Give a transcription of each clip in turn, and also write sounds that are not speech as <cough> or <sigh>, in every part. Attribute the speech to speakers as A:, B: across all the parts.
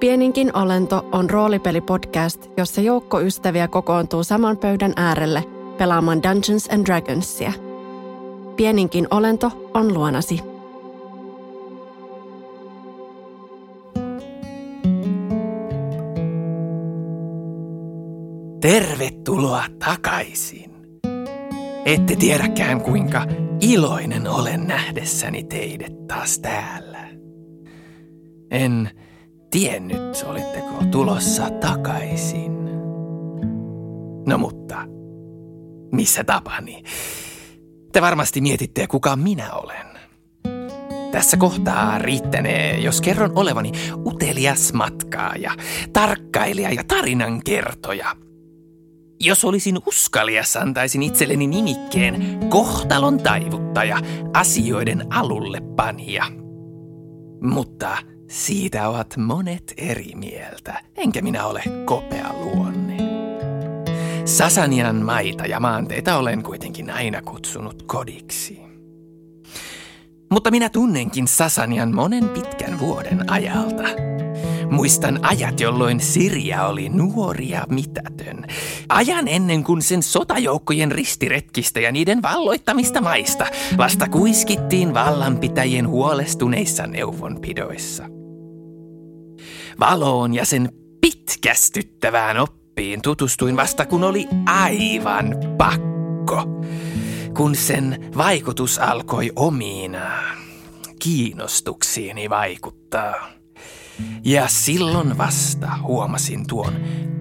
A: Pieninkin olento on roolipelipodcast, jossa joukko ystäviä kokoontuu saman pöydän äärelle pelaamaan Dungeons and Dragonsia. Pieninkin olento on luonasi.
B: Tervetuloa takaisin. Ette tiedäkään kuinka iloinen olen nähdessäni teidät taas täällä. En tiennyt, olitteko tulossa takaisin. No mutta, missä tapani? Te varmasti mietitte, kuka minä olen. Tässä kohtaa riittänee, jos kerron olevani utelias matkaaja, tarkkailija ja tarinan kertoja. Jos olisin uskalias, antaisin itselleni nimikkeen kohtalon taivuttaja, asioiden alulle panija. Mutta siitä ovat monet eri mieltä, enkä minä ole kopea luonne. Sasanian maita ja maanteita olen kuitenkin aina kutsunut kodiksi. Mutta minä tunnenkin Sasanian monen pitkän vuoden ajalta. Muistan ajat, jolloin Sirja oli nuori ja mitätön. Ajan ennen kuin sen sotajoukkojen ristiretkistä ja niiden valloittamista maista vasta kuiskittiin vallanpitäjien huolestuneissa neuvonpidoissa. Valoon ja sen pitkästyttävään oppiin tutustuin vasta kun oli aivan pakko. Kun sen vaikutus alkoi omiin kiinnostuksiini vaikuttaa. Ja silloin vasta huomasin tuon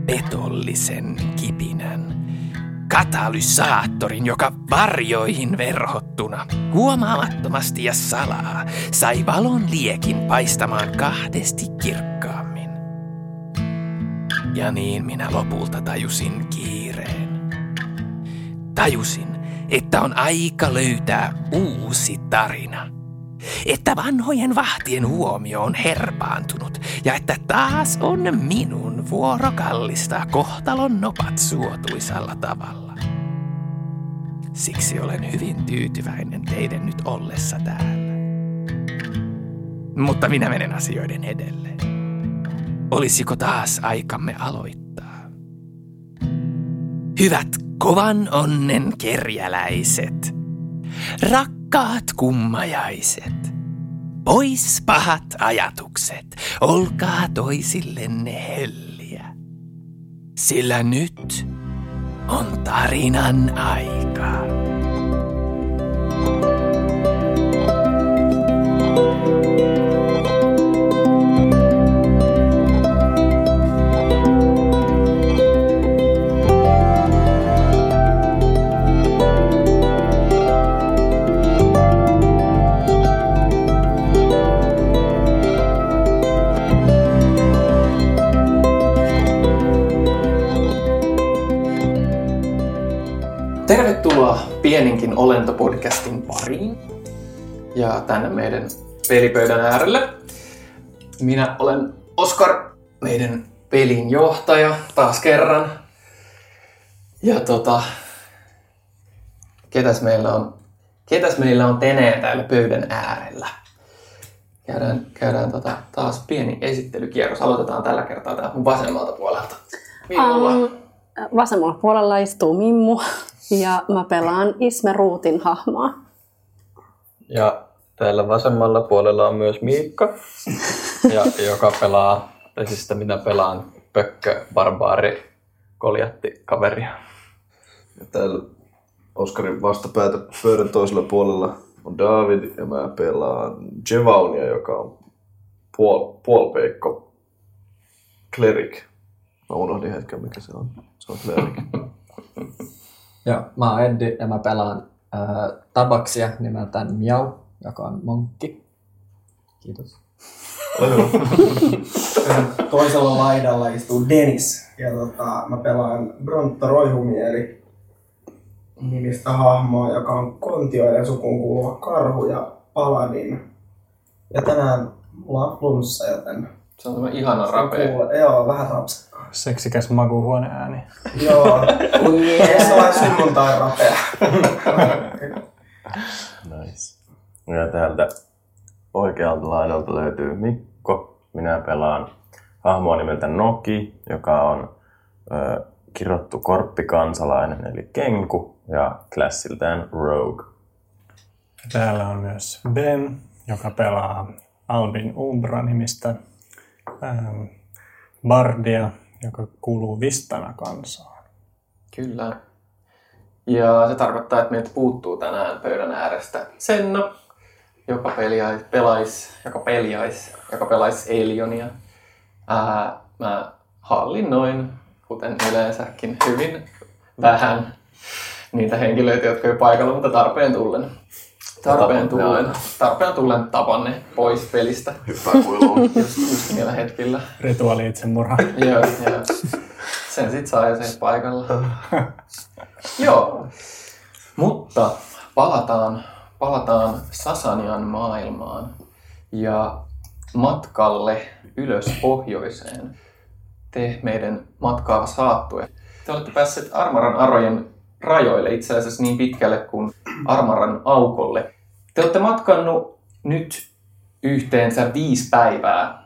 B: petollisen kipinän. Katalysaattorin, joka varjoihin verhottuna, huomaamattomasti ja salaa, sai valon liekin paistamaan kahdesti kirkkaammin. Ja niin minä lopulta tajusin kiireen. Tajusin, että on aika löytää uusi tarina – että vanhojen vahtien huomio on herpaantunut ja että taas on minun vuoro kallistaa kohtalon nopat suotuisalla tavalla. Siksi olen hyvin tyytyväinen teidän nyt ollessa täällä. Mutta minä menen asioiden edelle. Olisiko taas aikamme aloittaa? Hyvät kovan onnen kerjäläiset, rakkaat kummajaiset, Pois pahat ajatukset, olkaa toisillenne helliä. Sillä nyt on tarinan aika.
C: Tervetuloa tänne meidän pelipöydän äärelle. Minä olen Oskar, meidän pelin johtaja taas kerran. Ja tota, ketäs meillä on, ketäs meillä on tänään täällä pöydän äärellä? Käydään, käydään tota, taas pieni esittelykierros. Aloitetaan tällä kertaa täältä mun vasemmalta puolelta. Minulla.
A: Um, vasemmalla puolella istuu Mimmu ja mä pelaan Isme Ruutin hahmoa.
D: Ja täällä vasemmalla puolella on myös Miikka, ja, <laughs> joka pelaa, tai siis sitä minä pelaan, Pökkö, Barbaari, Koljatti, kaveria.
E: Ja täällä Oskarin vastapäätä pöydän toisella puolella on David ja mä pelaan Jevaunia, joka on puol, puolpeikko cleric. Mä unohdin hetken, mikä se on. Se on cleric. <laughs>
F: Ja mä oon Eddi ja mä pelaan äh, tabaksia nimeltään Miau, joka on monkki. Kiitos. <laughs>
G: Toisella laidalla istuu Dennis ja tota, mä pelaan Brontta Roihumieli nimistä hahmoa, joka on kontio ja sukuun kuuluva karhu ja paladin. Ja tänään mulla on flunssa, joten
C: Se on semmoinen ihana rapea.
G: kuule, joo, vähän rapsakkaa.
H: Seksikäs makuuhuoneääni.
G: Joo, <laughs> ei se ole sunnuntai rapea. <laughs>
D: Ja täältä oikealta laidalta löytyy Mikko. Minä pelaan
I: hahmoa nimeltä Noki, joka on ö, kirottu korppikansalainen, eli Kenku, ja klassiltään Rogue.
H: Täällä on myös Ben, joka pelaa Albin Umbra-nimistä ähm, bardia, joka kuuluu Vistana kansaan.
C: Kyllä. Ja se tarkoittaa, että meiltä puuttuu tänään pöydän äärestä Senna, joka peliais, pelais, joka peliais, joka pelaisi Alionia. Ää, mä hallinnoin, kuten yleensäkin, hyvin vähän niitä henkilöitä, jotka ei paikalla, mutta tarpeen tullen. Tarpeen tullen, tarpeen tullen tapan ne pois pelistä
E: Hyppää kuiluun. <laughs>
C: just, just niillä hetkillä.
H: Rituaali itsemurha. <laughs>
C: Joo, joo. Sen sit saa jo sen paikalla. <laughs> joo. Mutta palataan, palataan Sasanian maailmaan ja matkalle ylös pohjoiseen. Te meidän matkaa saattue. Te olette päässeet Armaran arojen rajoille itse asiassa niin pitkälle kuin Armaran aukolle. Te olette matkannut nyt yhteensä viisi päivää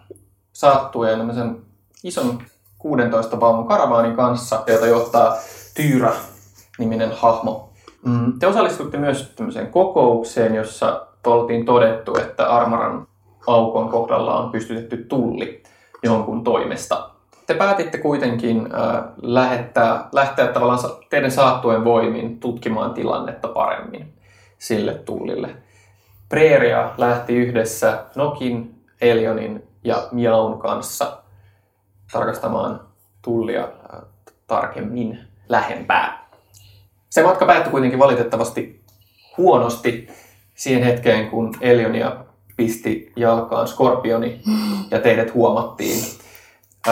C: saattuen tämmöisen ison 16 vaunun karavaanin kanssa, jota johtaa Tyra-niminen hahmo. Mm, Te osallistutte myös tämmöiseen kokoukseen, jossa oltiin todettu, että Armaran aukon kohdalla on pystytetty tulli jonkun toimesta. Te päätitte kuitenkin äh, lähettää, lähteä tavallaan teidän saattuen voimin tutkimaan tilannetta paremmin sille tullille. Preeria lähti yhdessä Nokin, Elionin ja Miaun kanssa tarkastamaan tullia äh, tarkemmin lähempää. Se matka päättyi kuitenkin valitettavasti huonosti siihen hetkeen, kun Elionia pisti jalkaan skorpioni ja teidät huomattiin. Ö,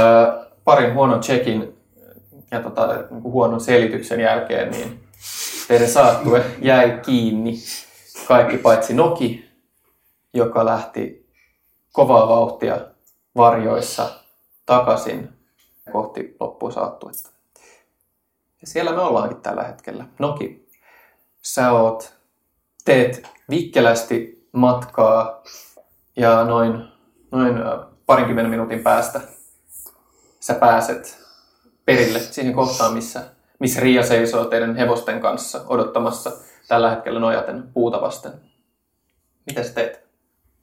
C: parin huonon checkin ja tota, niin kuin huonon selityksen jälkeen, niin teidän saattue jäi kiinni kaikki paitsi Noki, joka lähti kovaa vauhtia varjoissa takaisin kohti loppusaattuetta. Ja siellä me ollaankin tällä hetkellä. Noki, sä oot, teet vikkelästi matkaa ja noin, noin parinkymmenen minuutin päästä sä pääset perille siihen kohtaan, missä, missä Riia seisoo teidän hevosten kanssa odottamassa tällä hetkellä nojaten puuta vasten. Mitä sä teet?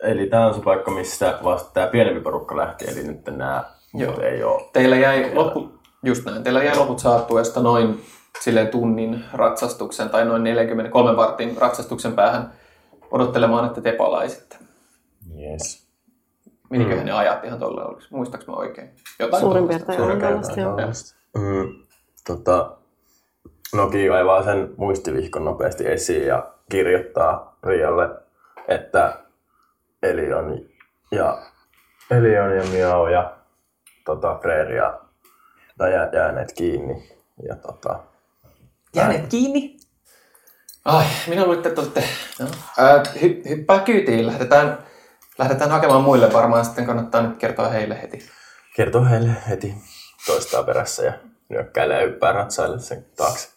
I: Eli tämä on se paikka, mistä vasta tämä pienempi porukka lähti, eli nyt nämä muut ei ole.
C: Teillä jäi loppu, just näin, teillä jäi loput saattuesta noin silleen tunnin ratsastuksen tai noin 43 vartin ratsastuksen päähän odottelemaan, että te palaisitte.
I: Yes.
C: Meniköhän mm. ne ajat ihan tolle oliko? Muistaaks mä oikein? Jotain
A: Suurin piirtein
C: Suurin
A: on
C: piirtein.
I: Mm, tota, Noki kaivaa sen muistivihkon nopeasti esiin ja kirjoittaa Rialle, että Elion ja, Elion ja Miao ja tota, Freeria tai jää, jääneet kiinni. Ja tota,
C: Jääneet kiinni? Ai, minä luulen, että te olette... No. Ää, hy, hyppää kyytiin. Lähdetään, lähdetään hakemaan muille varmaan. Sitten kannattaa nyt kertoa heille heti.
I: kertoo heille heti toistaa perässä ja nyökkäilee ja hyppää ratsaille sen taakse.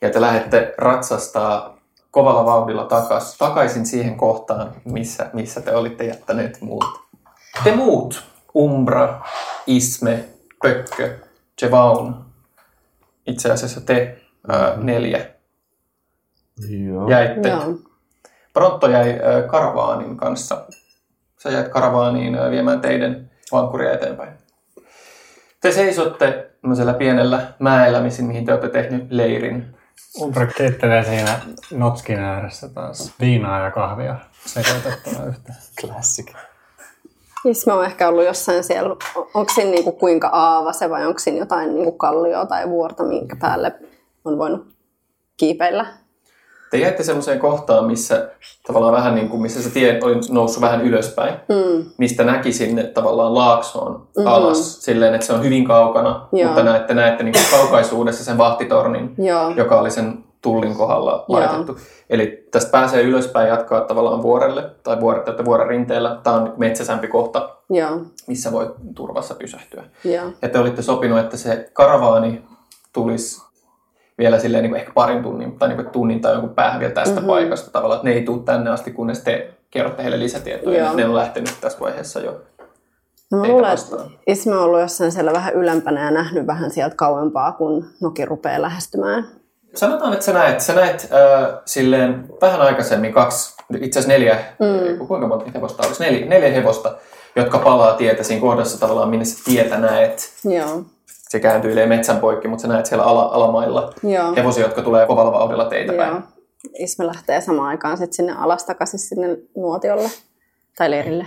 C: Ja te lähdette ratsastaa kovalla vauhdilla takas, takaisin siihen kohtaan, missä, missä te olitte jättäneet muut. Te muut, Umbra, Isme, Pökkö, Jevaun, itse asiassa te ää, neljä,
E: Joo.
C: jäitte.
A: Joo.
C: Pronto jäi ää, karavaanin kanssa. Sä jäit karavaaniin ää, viemään teidän vankkuria eteenpäin. Te seisotte tämmöisellä pienellä mäellä, missä- mihin te olette tehnyt leirin.
H: Umbra keittelee siinä notskin ääressä taas viinaa ja kahvia sekoitettuna yhteen.
I: Classic.
A: Isme on ehkä ollut jossain siellä, onko siinä niinku kuinka aava se vai onko siinä jotain niinku kallioa tai vuorta, minkä päälle on voinut kiipeillä?
C: Te jäitte semmoiseen kohtaan, missä tavallaan vähän niin kuin, missä se tie oli noussut vähän ylöspäin,
A: Mm.
C: mistä näki sinne tavallaan laaksoon
A: Mhm.
C: alas, silleen, että se on hyvin kaukana,
A: Joo.
C: mutta näette, näette niin kuin kaukaisuudessa sen vahtitornin,
A: Joo.
C: joka oli sen tullin kohdalla
A: Joo.
C: laitettu. Eli tästä pääsee ylöspäin jatkaa tavallaan vuorelle, tai vuore, tai vuoren rinteellä. Tämä on metsäsämpi kohta,
A: Joo.
C: missä voi turvassa pysähtyä.
A: Joo.
C: Ja te olitte sopinut, että se karavaani tulisi vielä silleen niin kuin ehkä parin tunnin tai niin kuin tunnin tai jonkun päähän vielä tästä
A: Mhm.
C: mm-hmm. paikasta tavallaan, että ne ei tule tänne asti, kunnes te kerrotte heille lisätietoja.
A: Joo.
C: Ne on lähtenyt tässä vaiheessa jo
A: No mä luulen, että. Isme on ollut jossain siellä vähän ylempänä ja nähnyt vähän sieltä kauempaa, kun Noki rupeaa lähestymään.
C: Sanotaan, että sä näet, sä näet äh, silleen vähän aikaisemmin kaksi, itse asiassa neljä, mm. kuinka monta hevosta olisi? Neljä, neljä hevosta, jotka palaa tietä siinä kohdassa tavallaan, minne sä tietä näet.
A: Joo.
C: Se kääntyilee metsän poikki, mutta sä näet siellä ala, alamailla
A: Joo.
C: hevosia, jotka tulee kovalla vauhdilla teitä päin.
A: Joo. Isme lähtee samaan aikaan sitten sinne alas takaisin sinne nuotiolle tai leirille.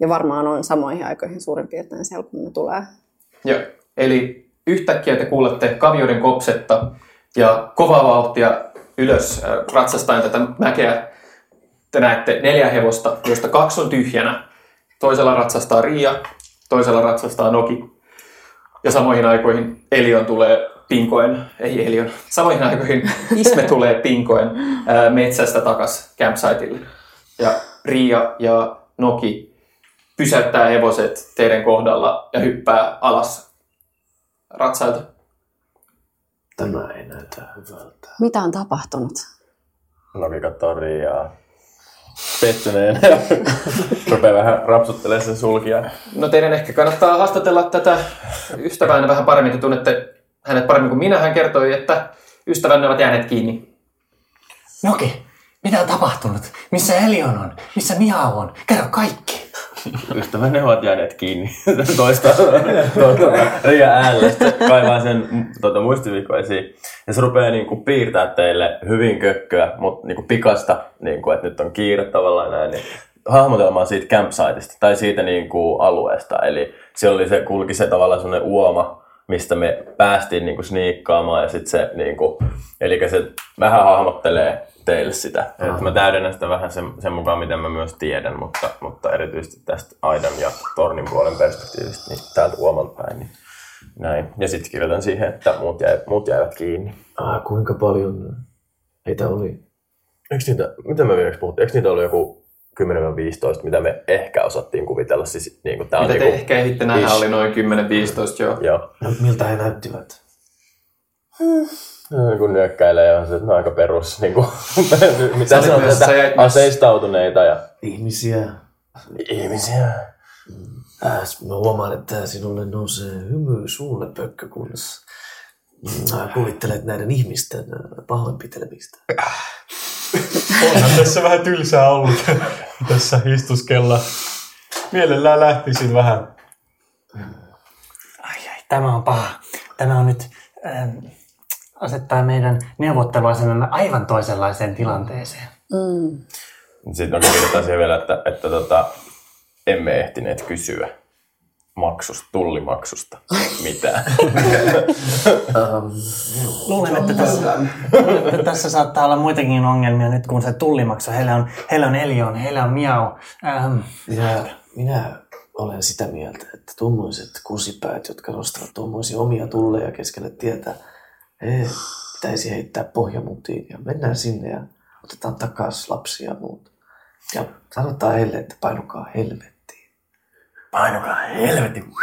A: Ja varmaan on samoihin aikoihin suurin piirtein siellä, kun ne tulee.
C: Joo. Eli yhtäkkiä te kuulette kavioiden kopsetta ja kovaa vauhtia ylös äh, ratsastain tätä mäkeä. Te näette neljä hevosta, joista kaksi on tyhjänä. Toisella ratsastaa Riia, toisella ratsastaa Noki. Ja samoihin aikoihin Elion tulee pinkoen, ei Elion, samoihin aikoihin <laughs> Isme tulee pinkoen ää, metsästä takas campsiteille. Ja Riia ja Noki pysäyttää hevoset teidän kohdalla ja hyppää alas ratsailta.
E: Tämä ei näytä hyvältä.
A: Mitä on tapahtunut?
I: Noki katsoo Riiaa pettyneen <laughs> ja rupeaa vähän rapsuttelemaan sen sulkia.
C: No teidän ehkä kannattaa haastatella tätä ystävänne vähän paremmin. Te tunnette hänet paremmin kuin minä. Hän kertoi, että ystävänne ovat jääneet kiinni.
H: Noki, mitä on tapahtunut? Missä Elion on? Missä Miau on? Kerro kaikki.
I: Ystävänne ovat jääneet kiinni <laughs> toista, toista Riia äänellä. Sitten kaivaa sen tuota, muistiviikko esiin. Ja se rupeaa niinku piirtää teille hyvin kökköä, mutta niinku pikasta, niinku, että nyt on kiire tavallaan näin. Niin hahmotelmaa siitä campsiteista tai siitä niinku alueesta. Eli se oli se, kulki se tavallaan sellainen uoma, mistä me päästiin niinku sniikkaamaan ja sitten se niinku, eli se vähän hahmottelee teille sitä. Että mä täydennän sitä vähän sen, sen mukaan, miten mä myös tiedän, mutta, mutta erityisesti tästä aidan ja tornin puolen perspektiivistä, niin täältä uomalta päin. Niin näin. Ja sitten kirjoitan siihen, että muut, jäi, muut jäivät kiinni.
E: Ah, kuinka paljon heitä oli?
I: Eikö niitä, mitä me viimeksi puhuttiin? Eikö niitä ollut joku 10-15, mitä me ehkä osattiin kuvitella? Siis, niin kuin, tää on
C: Mitä te
I: niinku-
C: ehkä ehditte nähdä oli noin 10-15 jo.
I: Joo.
E: No, miltä he näyttivät?
I: No, <laughs> Kun nyökkäilee ja on se, että ne on aika perus, niin kuin, <laughs> mitä
C: sä jäit
I: että aseistautuneita ja
E: Ihmisiä.
I: ihmisiä.
E: Äh, mä huomaan, että sinulle nousee hymy suulle, Pökkö, kun äh, kuvittelet näiden ihmisten äh, pahoinpitelemistä. <laughs>
H: Onhan tässä vähän tylsää ollut <laughs> tässä istuskella. Mielellään lähtisin vähän.
J: Ai, ai, tämä on paha. Tämä on nyt ähm, asettaa meidän neuvotteluasemamme aivan toisenlaiseen tilanteeseen.
A: Mm.
I: Sitten on kirjoittaa siihen vielä, että, että tota, emme ehtineet kysyä maksusta, tullimaksusta mitään.
E: Ähm, <laughs>
J: Luulen, että tässä, luulen, että tässä saattaa olla muitakin ongelmia nyt, kun se tullimaksu. Heillä on, heillä on Elion, heillä on Miau. Ähm,
E: minä, minä olen sitä mieltä, että tuommoiset kusipäät, jotka nostavat tuommoisia omia tulleja keskelle tietä, he pitäisi heittää pohjamutiin ja mennään sinne ja otetaan takaisin lapsia ja muut. Ja sanotaan heille, että painukaa helvettiin.
J: painukaa helvetin. <laughs>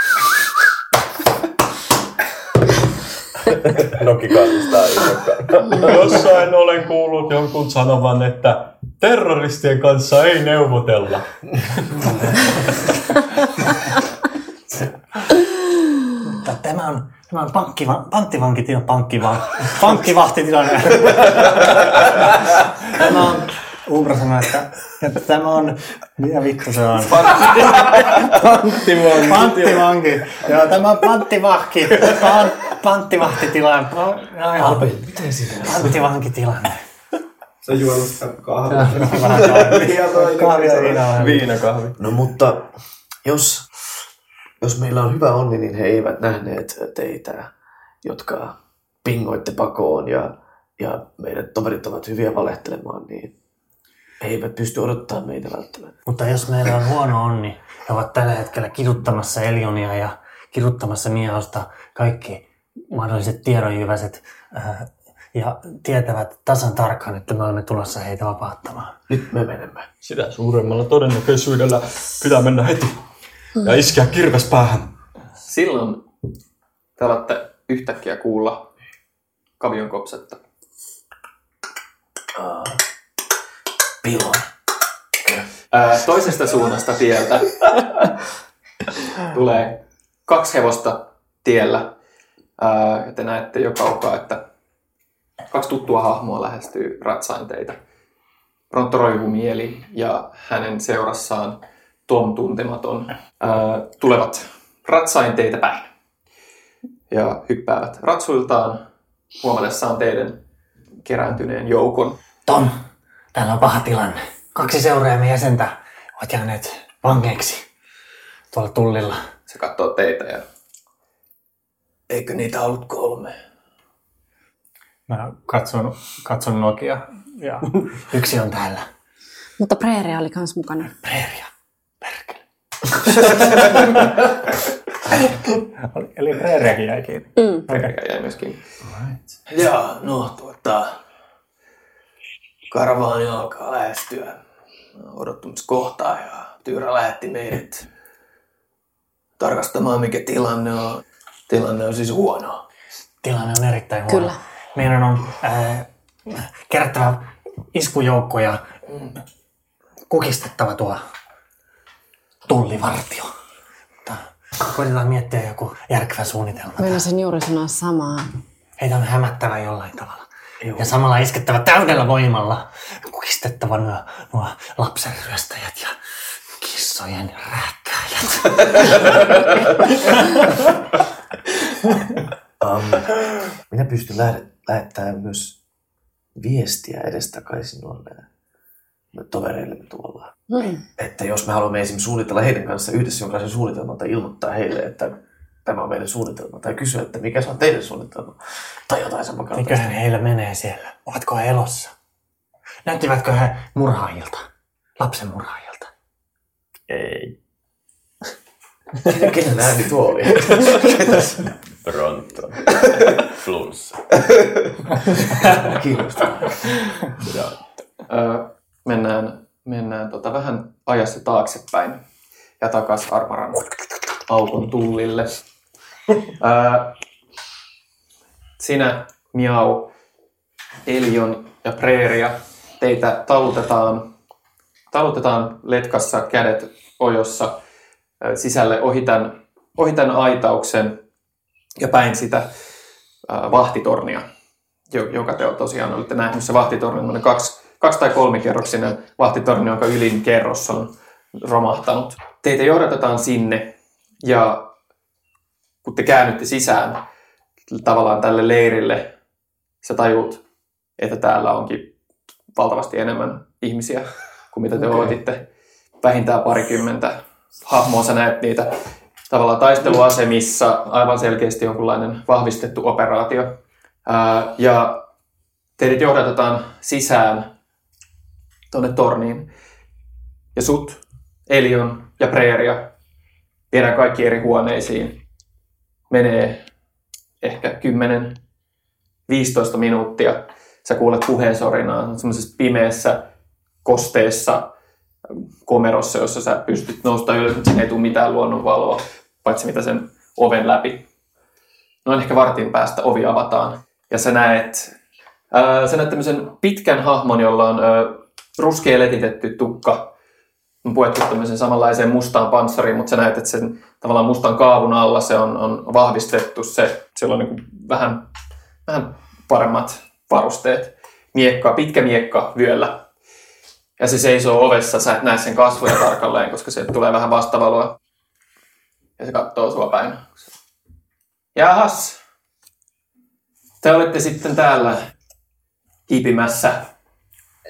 I: Noki kannustaa innokkaan.
H: Jossain olen kuullut jonkun sanovan, että terroristien kanssa ei neuvotella. <laughs>
J: Mutta tämä on, tämä on pankkiva, panttivankitilanne, pankkiva, <laughs> pankkivahtitilanne. tämä on, Umbra sanoi, että, että tämä on, mitä vittu se on?
I: Panttivanki.
J: Panttivanki. Joo, tämä on panttivahki. Pan, panttivahtitilanne. No, no joo,
E: Miten sinä?
J: panttivankitilanne.
G: Se juonut sitä kahvia.
J: Kahvia. Kahvia
G: kesä.
J: viinaa.
I: Viinakahvi.
E: No mutta jos, jos meillä on hyvä onni, niin he eivät nähneet teitä, jotka pingoitte pakoon ja, ja meidän toverit ovat hyviä valehtelemaan, niin he eivät pysty odottamaan meitä välttämättä.
J: Mutta jos meillä on huono onni, he ovat tällä hetkellä kiduttamassa Elionia ja kiduttamassa Miausta kaikki mahdolliset tiedonjyväset äh, ja tietävät tasan tarkkaan, että me olemme tulossa heitä vapauttamaan.
E: Nyt me menemme.
H: Sitä suuremmalla todennäköisyydellä pitää mennä heti ja iskeä kirves päähän.
C: Silloin te alatte yhtäkkiä kuulla kavion kopsetta.
E: Uh, pilon.
C: Ää, toisesta suunnasta tieltä Tulee kaksi hevosta tiellä. Ää, ja te näette jo kaukaa, että kaksi tuttua hahmoa lähestyy ratsainteita. Pronto Roivumieli ja hänen seurassaan Tom Tuntematon ää, tulevat ratsainteita päin. Ja hyppäävät ratsuiltaan huomatessaan teidän kerääntyneen joukon.
J: Tom, täällä on paha tilanne. Kaksi seuraajamme jäsentä ovat jääneet vangeiksi tuolla tullilla.
C: Se katsoo teitä ja... Eikö niitä ollut kolme?
H: Mä katson, katson Nokia ja <laughs>
J: Yksi on täällä.
A: Mutta Preeria oli kans mukana.
J: Preeria.
H: Eli Reeriäkin jäi kiinni.
A: Mm.
C: Mikä jäi myöskin. Ja no tuota... Karavaani alkaa lähestyä odottumiskohtaa ja Tyyrä lähetti meidät tarkastamaan mikä tilanne on. Tilanne on siis huono.
J: Tilanne on erittäin huono.
A: Kyllä.
J: Meidän on äh, kerättävä iskujoukko ja kukistettava tuo tullivartio. Koitetaan miettiä joku järkevä suunnitelma.
A: Meinasin juuri sanoa samaa.
J: Heitä on hämättävä jollain tavalla. Ja samalla iskettävä täydellä voimalla. Kukistettava nuo, nuo lapsenryöstäjät ja kissojen rääkkääjät. <laughs>
E: Um, minä pystyn lähde, lähettämään myös viestiä edestakaisin noille tovereillemme tuolla.
A: Mm.
E: Että jos me haluamme esimerkiksi suunnitella heidän kanssa yhdessä jonkinlaisen suunnitelman tai ilmoittaa heille, että tämä on meidän suunnitelma, tai kysyä, että mikä se on teidän suunnitelma, tai jotain samankaltaista.
J: Miköhän heillä menee siellä? Ovatko he elossa? Näyttivätkö he murhaajilta? Lapsen murhaajilta?
I: Ei.
E: Kenen ääni tuo oli?
I: Pronto. Flunssa.
E: Kiinnostavaa.
C: Öö, mennään mennään tota vähän ajassa taaksepäin ja takas Armaran aukon tullille. <laughs> Öö, sinä, Miau, Elion ja Preeria, teitä talutetaan, talutetaan letkassa kädet ojossa sisälle ohi tämän, ohi tämän aitauksen ja päin sitä ö, vahtitornia, jo- joka te tosiaan olette nähnyt. Se vahtitorni on kaksi, kaksi tai kolmikerroksinen vahtitorni, jonka ylin kerros on romahtanut. Teitä johdatetaan sinne ja kun te käännytte sisään tavallaan tälle leirille, sä tajut, että täällä onkin valtavasti enemmän ihmisiä kuin mitä te okay. odotitte. Vähintään parikymmentä hahmoa sä näet niitä tavallaan taisteluasemissa, aivan selkeästi jonkunlainen vahvistettu operaatio. Ää, ja teidät johdatetaan sisään tuonne torniin. Ja sut, Elion ja Preeria viedään kaikki eri huoneisiin. Menee ehkä 10-15 minuuttia. Sä kuulet puheen sorinaa semmoisessa pimeässä, kosteessa komerossa, jossa sä pystyt nousta ylös, mutta siinä ei tule mitään luonnonvaloa, paitsi mitä sen oven läpi. Noin ehkä vartin päästä ovi avataan. Ja sä näet, ää, sä näet tämmöisen pitkän hahmon, jolla on ää, ruskea letitetty tukka. On puettu tämmöisen samanlaiseen mustaan panssariin, mutta sä näet, että sen tavallaan mustan kaavun alla se on, on vahvistettu. Se, siellä on niin vähän, vähän paremmat varusteet. Miekka, pitkä miekka vyöllä. Ja se seisoo ovessa, sä et näe sen kasvoja tarkalleen, koska se tulee vähän vastavaloa. Ja se katsoo sua päin. Jahas, te olette sitten täällä hiipimässä.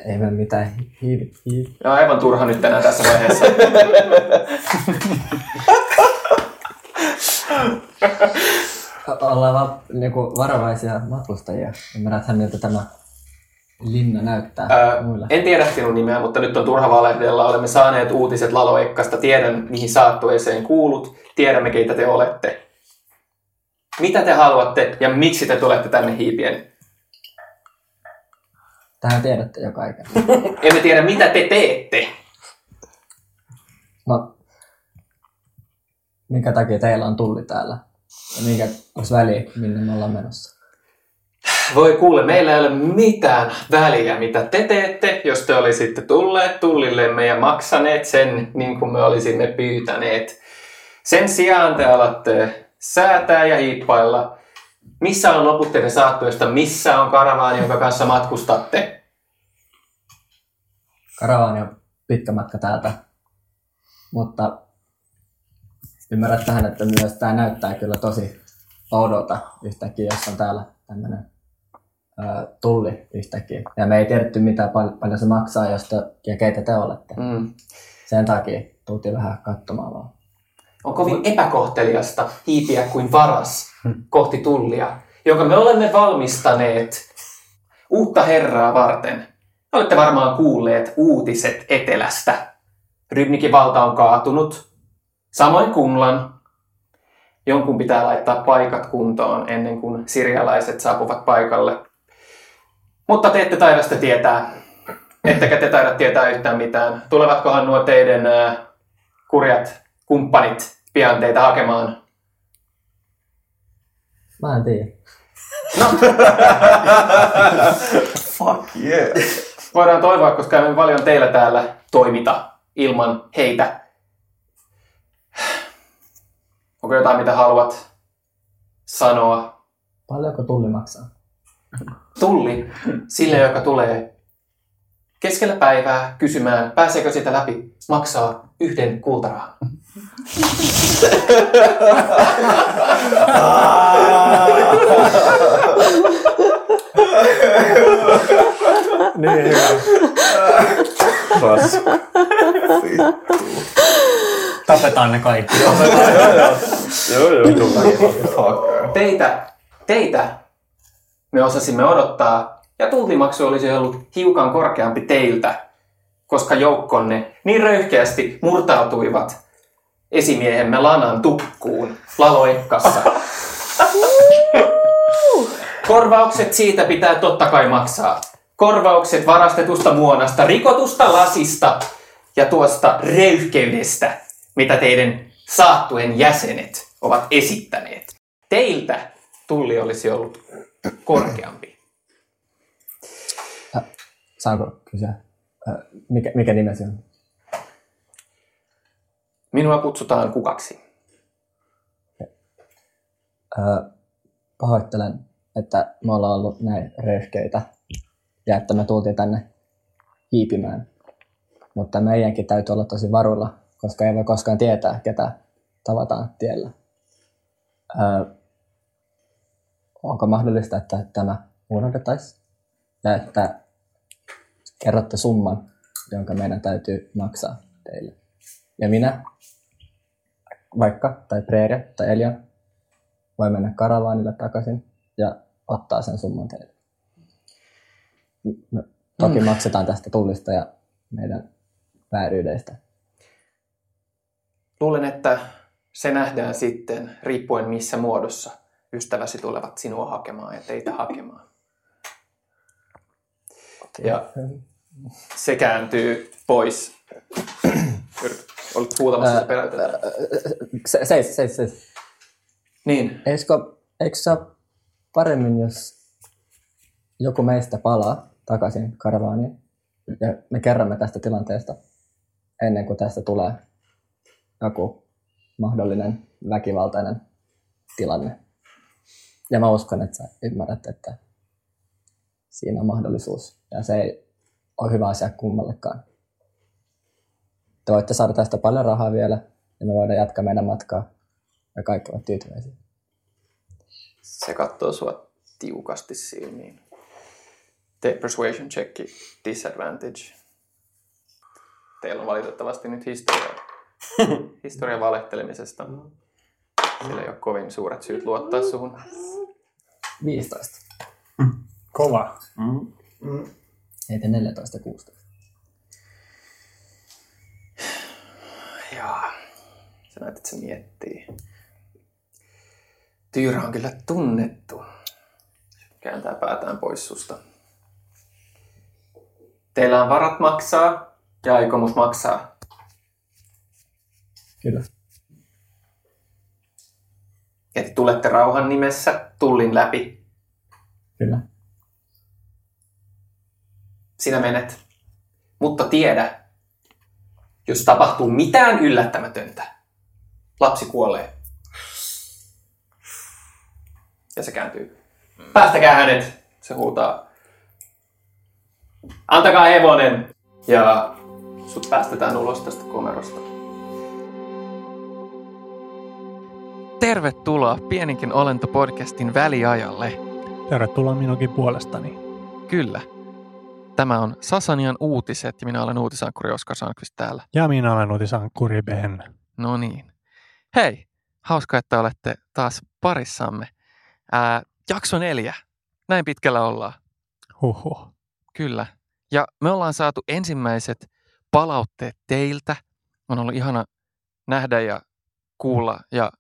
F: Ei me mitään hiivi, hiivi.
C: Ja aivan turha nyt enää tässä vaiheessa.
F: Ollaan vaan niinku varovaisia matkustajia. Ymmärräthän miltä tämä linna näyttää
C: Ää,
F: muille.
C: en tiedä sinun nimeä, mutta nyt on turha valehdella. Olemme saaneet uutiset Laloikkasta. Tiedän, mihin saattueeseen kuulut. Tiedämme, keitä te olette. Mitä te haluatte ja miksi te tulette tänne hiipien?
F: Tähän tiedätte jo kaiken. <laughs>
C: Emme tiedä, mitä te teette.
F: No, minkä takia teillä on tulli täällä? Ja minkä olisi väliä, minne me ollaan menossa?
C: Voi kuule, meillä ei ole mitään väliä, mitä te teette, jos te olisitte tulleet tullillemme ja maksaneet sen, niin kuin me olisimme pyytäneet. Sen sijaan te alatte säätää ja hiippailla. Missä on loput teidän saattuista? Missä on karavaani, jonka kanssa matkustatte?
F: Karavaani on pitkä matka täältä, mutta ymmärrät tähän, että myös tämä näyttää kyllä tosi oudolta yhtäkkiä, jos on täällä tämmöinen tulli yhtäkkiä. Ja me ei tiedetty, mitä pal- paljon se maksaa, jos te, ja keitä te olette.
C: Mm.
F: Sen takia tultiin vähän katsomaan vaan.
C: On kovin epäkohteliasta hiipiä kuin varas kohti tullia, jonka me olemme valmistaneet uutta herraa varten. Olette varmaan kuulleet uutiset etelästä. Rybnikin valta on kaatunut. Samoin Kunlan. Jonkun pitää laittaa paikat kuntoon ennen kuin sirialaiset saapuvat paikalle. Mutta te ette taida sitä tietää. Ettekä te taida tietää yhtään mitään. Tulevatkohan nuo teidän ää, kurjat kumppanit pian teitä hakemaan?
F: Mä en tiedä. <laughs>
E: Fuck yeah.
C: Voidaan toivoa, koska emme paljon teillä täällä toimita ilman heitä. Onko jotain, mitä haluat sanoa?
F: Paljonko tulli maksaa?
C: Tulli sille, joka tulee keskellä päivää kysymään, pääseekö sitä läpi, maksaa yhden kultarahan.
H: Niin hyvä.
J: Tapetaan ne kaikki.
E: Joo, joo. Fuck.
C: Teitä, teitä me osasimme odottaa, ja tullimaksu olisi ollut hiukan korkeampi teiltä, koska joukkonne niin röyhkeästi murtautuivat esimiehemme Lanan tukkuun Laloekkassa. Korvaukset siitä pitää totta kai maksaa. Korvaukset varastetusta muonasta, rikotusta lasista ja tuosta röyhkeydestä, mitä teidän saattuen jäsenet ovat esittäneet. Teiltä tulli olisi ollut korkeampi.
F: Saanko kysyä? Äh, Mikä, mikä nimesi on?
C: Minua kutsutaan kukaksi.
F: Äh, Pahoittelen, että me ollaan ollut näin röyhkeitä ja että me tultiin tänne hiipimään. Mutta meidänkin täytyy olla tosi varuilla, koska ei voi koskaan tietää, ketä tavataan tiellä. Ö, onko mahdollista, että tämä unohdettaisiin ja että kerrotte summan, jonka meidän täytyy maksaa teille. Ja minä, vaikka, tai Preeria, tai Elia, voi mennä karavaanille takaisin ja ottaa sen summan teille. Me toki mm. maksetaan tästä tullista ja meidän vääryydeistä.
C: Luulen, että se nähdään sitten riippuen missä muodossa ystäväsi tulevat sinua hakemaan ja teitä hakemaan. Ja se kääntyy pois. Olet huutamassa se peräytetään.
F: Se, seis, seis, seis.
C: Niin,
F: Eikö, eikö se ole paremmin, jos joku meistä palaa takaisin karavaaniin ja me kerromme tästä tilanteesta ennen kuin tästä tulee joku mahdollinen väkivaltainen tilanne. Ja mä uskon, että sä ymmärrät, että siinä on mahdollisuus. Ja se ei ole hyvä asia kummallekaan. Te voitte saada tästä paljon rahaa vielä ja me voidaan jatkaa meidän matkaa ja kaikki ovat tyytyväisiä.
C: se katsoo sua tiukasti silmiin. Tee persuasion checki, disadvantage. Teillä on valitettavasti nyt historia, <laughs> historia valehtelemisesta. Sillä ei ole kovin suuret syyt luottaa suhun.
F: 15.
H: Kova.
F: Ei te 14 ja 16.
C: Joo. Sä näet, että se miettii. Tyyrä on kyllä tunnettu. Kääntää päätään pois susta. Teillä on varat maksaa ja aikomus maksaa.
F: Kyllä.
C: Ja te tulette rauhan nimessä tullin läpi.
F: Kyllä.
C: Sinä menet. Mutta tiedä, jos tapahtuu mitään yllättämätöntä,
K: Lapsi kuolee. Ja se kääntyy. Päästäkää hänet! Se huutaa. Antakaa hevonen! Ja sut päästetään ulos tästä komerosta.
C: Tervetuloa Pieninkin olento-podcastin väliajalle.
H: Tervetuloa minunkin puolestani.
C: Kyllä. Tämä on Sasanian uutiset ja minä olen uutisankkuri Oskar Sankvist täällä.
H: Ja minä olen uutisankkuri Ben.
C: No niin. Hei, hauska, että olette taas parissamme. Ää, jakso neljä. Näin pitkällä ollaan.
H: Huhhuh.
C: Kyllä. Ja me ollaan saatu ensimmäiset palautteet teiltä. On ollut ihana nähdä ja kuulla ja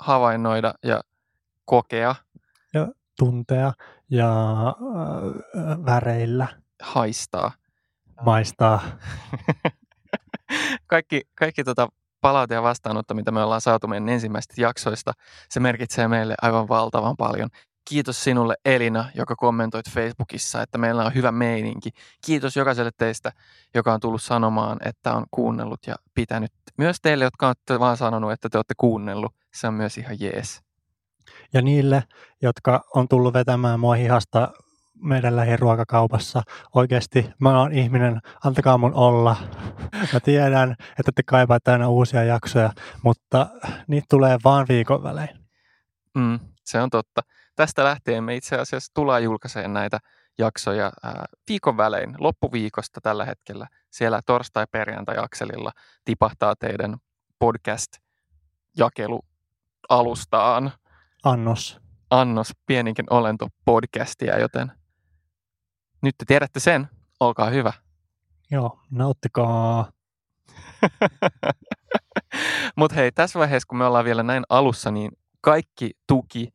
C: havainnoida ja kokea,
H: Ja tuntea ja äh, väreillä
C: haistaa.
H: maistaa. <laughs>
C: kaikki kaikki tota palaute ja vastaanotto, mitä me ollaan saatu meidän ensimmäisistä jaksoista, se merkitsee meille aivan valtavan paljon. Kiitos sinulle Elina, joka kommentoit Facebookissa, että meillä on hyvä meininki. Kiitos jokaiselle teistä, joka on tullut sanomaan, että on kuunnellut ja pitänyt. Myös teille, jotka olette vaan sanonut, että te olette kuunnellut. Se on myös ihan jees.
H: Ja niille, jotka on tullut vetämään mua hihasta meidän lähiruokakaupassa. Oikeasti mä oon ihminen, antakaa mun olla. Mä tiedän, että te kaipaatte aina uusia jaksoja, mutta niitä tulee vaan viikon välein.
C: Mm, se on totta. Tästä lähtien me itse asiassa tullaan julkaiseen näitä jaksoja ää, viikon välein, loppuviikosta tällä hetkellä. Siellä torstai-perjantai-akselilla tipahtaa teidän podcast-jakelu-alustaan
H: Annos.
C: annos pieninkin olento podcastia, joten nyt te tiedätte sen. Olkaa hyvä.
H: Joo, nauttikaa. <laughs>
C: Mutta hei, tässä vaiheessa, kun me ollaan vielä näin alussa, niin kaikki tuki,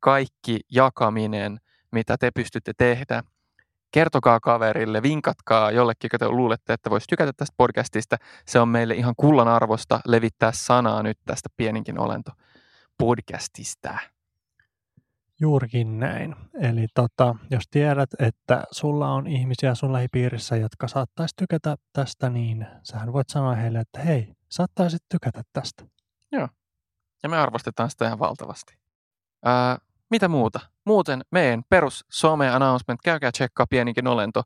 C: kaikki jakaminen, mitä te pystytte tehdä, kertokaa kaverille, vinkatkaa jollekin, joka te luulette, että voisi tykätä tästä podcastista. Se on meille ihan kullan arvosta levittää sanaa nyt tästä pieninkin olento podcastista.
H: Juurikin näin. Eli tota, jos tiedät, että sulla on ihmisiä sun lähipiirissä, jotka saattaisi tykätä tästä, niin sähän voit sanoa heille, että hei, saattaisit tykätä tästä.
C: Ja me arvostetaan sitä ihan valtavasti. Ää, mitä muuta? Muuten meidän perus some announcement, käykää tsekkaa pieninkin olento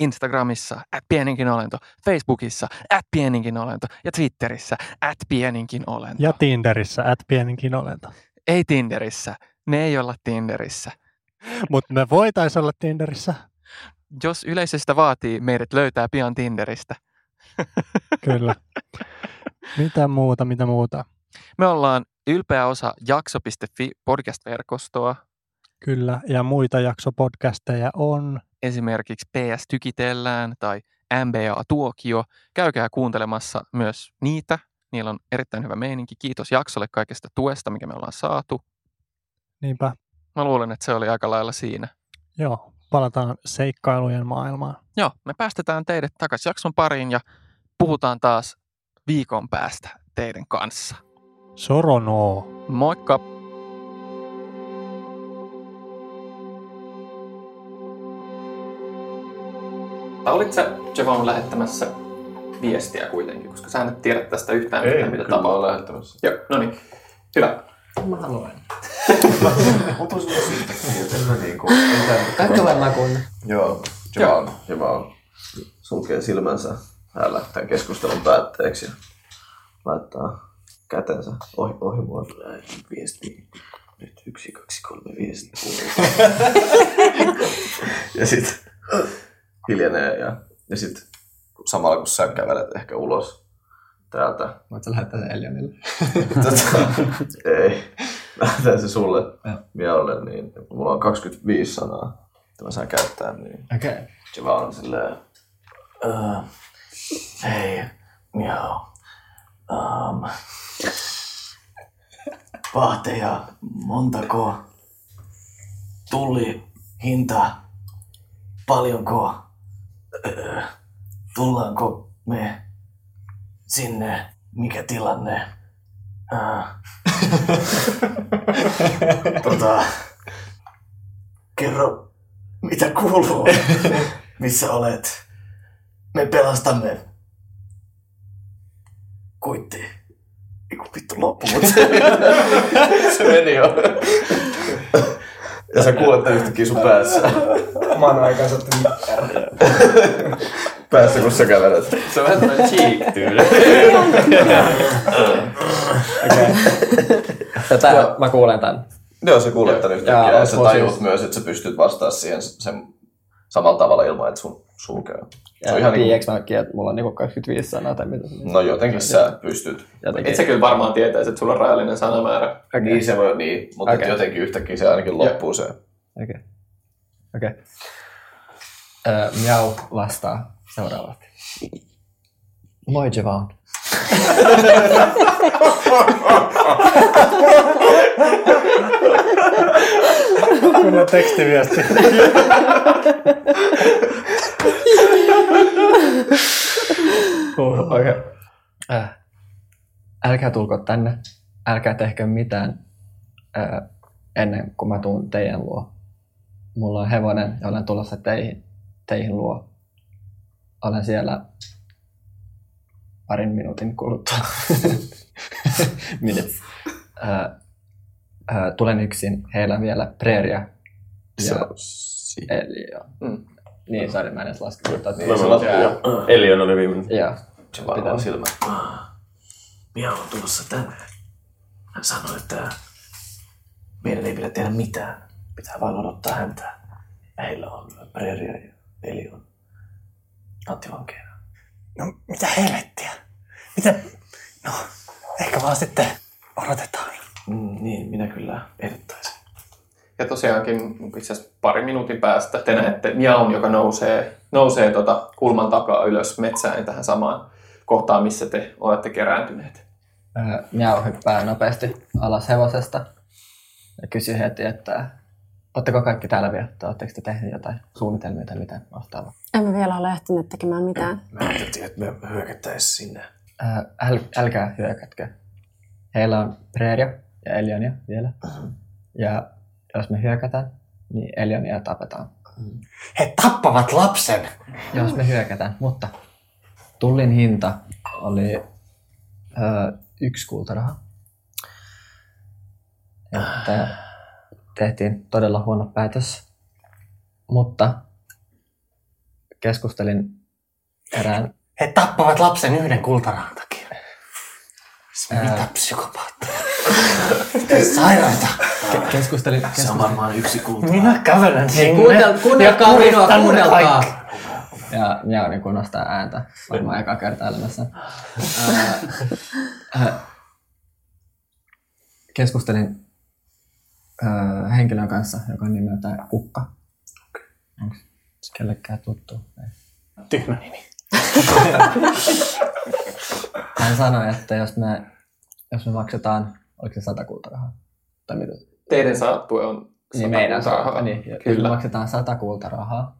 C: Instagramissa, at pieninkin olento, Facebookissa, at pieninkin olento ja Twitterissä, at pieninkin olento.
H: Ja Tinderissä, at pieninkin olento.
C: Ei Tinderissä, ne ei olla Tinderissä.
H: Mutta me voitaisiin olla Tinderissä.
C: Jos yleisöstä vaatii, meidät löytää pian Tinderistä.
H: Kyllä. <laughs> Mitä muuta, mitä muuta?
C: Me ollaan ylpeä osa jakso.fi podcast-verkostoa.
H: Kyllä, ja muita jaksopodcasteja on.
C: Esimerkiksi PS Tykitellään tai MBA Tuokio. Käykää kuuntelemassa myös niitä. Niillä on erittäin hyvä meininki. Kiitos jaksolle kaikesta tuesta, mikä me ollaan saatu.
H: Niinpä,
C: Mä luulen, että se oli aika lailla siinä.
H: joo, palataan seikkailujen maailmaan.
C: Joo, me päästetään teidät takaisin jakson pariin ja puhutaan taas viikon päästä teidän kanssa.
H: Sorono.
C: Moikka!
K: Olit sä Javon lähettämässä viestiä kuitenkin, koska sä et tiedä tästä yhtään
E: Ei,
K: mitään, mitä tapahtuu.
E: lähettämässä.
K: Joo, no niin. Hyvä.
F: Mä haluan. <laughs>
E: Sulla mä niinku...
F: Kaikkelaan makuun.
E: Joo, Javan, Javan sulkee silmänsä täällä tämän keskustelun päätteeksi ja laittaa kätensä ohi, ohi mua. Viesti. Nyt yksi, kaksi, kolme, viisi, kuusi. ja sitten hiljenee ja, ja sitten samalla kun sä kävelet ehkä ulos täältä.
F: Voit sä lähettää sen Elionille?
E: Tota, ei. Se sulle
F: Joo.
E: mialle, niin mulla on 25 sanaa, mitä mä saan käyttää, niin
F: Okei. Okay.
E: se vaan on silleen, uh, hei, miau, um, pahteja, montako, tulli, hinta, paljonko, uh, tullaanko me sinne, mikä tilanne, uh, <laughs> tota, kerro, mitä kuuluu, missä olet. Me pelastamme. Kuitti. Eiku, vittu loppu, mutta <laughs> se, meni jo. Ja sä kuulet yhtäkkiä sun päässä.
G: Oman aikansa.
E: Päässä kun sä kävelet.
D: Se on vähän tämmönen cheek-tyyli. <laughs>
F: Okei. <laughs> Tätä mä kuulen tän.
E: Joo, sä kuulet tän yhtäkkiä
F: Ja
E: ja, sä tajut
F: siis-
E: myös, että sä pystyt vastaa siihen sen samalla tavalla ilman, että sun sulkee. Se on ihan niin
F: tiedätkö mäkin, että mulla on niinku 25 sanaa tai mitä se?
E: No jotenkin sä pystyt.
F: Jotenkin.
C: Et sä kyllä varmaan tietäisi, että sulla on rajallinen sanamäärä.
E: Okay. Niin se voi, niin, mutta okay. jotenkin yhtäkkiä se ainakin loppuu se.
F: Okei. Okei. Öö, Miau vastaa seuraavasti. Moi Jevan.
H: Kunnon tekstiviesti.
F: Uh, Okei. Okay. Äh. Älkää tulko tänne. Älkää tehkö mitään äh, ennen kuin mä tuun teidän luo. Mulla on hevonen ja olen tulossa teihin, teihin luo. Olen siellä parin minuutin kuluttua. <laughs> Minutes. Äh, äh, tulen yksin. Heillä on vielä preeria. Ja, eli, joo.
C: Mm.
F: Niin, sori, mä en edes laskenut. Tota,
E: Niin, jo.
I: Elion oli viimeinen.
F: Joo.
E: Se varmaan silmä.
B: Mia on tulossa tänne. Hän sanoi, että meidän ei pidä tehdä mitään. Pitää vain odottaa häntä. Heillä on Preria ja Eli on.
J: No, mitä helvettiä? Mitä? No, ehkä vaan sitten odotetaan.
B: Mm, niin, minä kyllä ehdottaisin.
C: Ja tosiaankin itse asiassa pari minuutin päästä te näette Miaun, joka nousee, nousee tota kulman takaa ylös metsään tähän samaan kohtaan, missä te olette kerääntyneet.
F: Miau hyppää nopeasti alas hevosesta ja kysyy heti, että Oletteko kaikki täällä vielä? Tai oletteko te tehneet jotain suunnitelmia tai mitään vastaavaa?
A: Emme vielä ole ehtineet tekemään mitään.
B: Me ajateltiin, että me hyökättäisiin sinne.
F: Ää, äl, älkää hyökätkö. Heillä on Preeria ja Elionia vielä. Ja jos me hyökätään, niin Elionia tapetaan.
J: He tappavat lapsen!
F: Jos me hyökätään, mutta tullin hinta oli ö, yksi kultaraha. Että tehtiin todella huono päätös. Mutta keskustelin erään
J: He tappavat lapsen yhden kultarahan takia.
F: Ää.
J: Mitä psykopaatteja? Sairaita?
F: ke- keskustelin,
B: Se on
F: keskustelin
B: varmaan yksi kulta.
J: Minä kävelen sinne.
F: kuunnel, kuunnelkaa
J: ja
F: minua, kuunnelkaa. Ja minä niin nostaa ääntä varmaan eka kertaa elämässä. Ää, ää, Keskustelin henkilön kanssa, joka on nimeltään Kukka. Onko se kellekään tuttu? Ei.
J: Tyhmä nimi. <laughs>
F: Hän sanoi, että jos me, jos me maksetaan, oliko se sata kultarahaa? Tai mitä?
C: Teidän saattue on
F: Niin
C: sata
F: meidän
C: kultarahaa.
F: niin. Jos
C: Kyllä.
F: me maksetaan sata kultarahaa,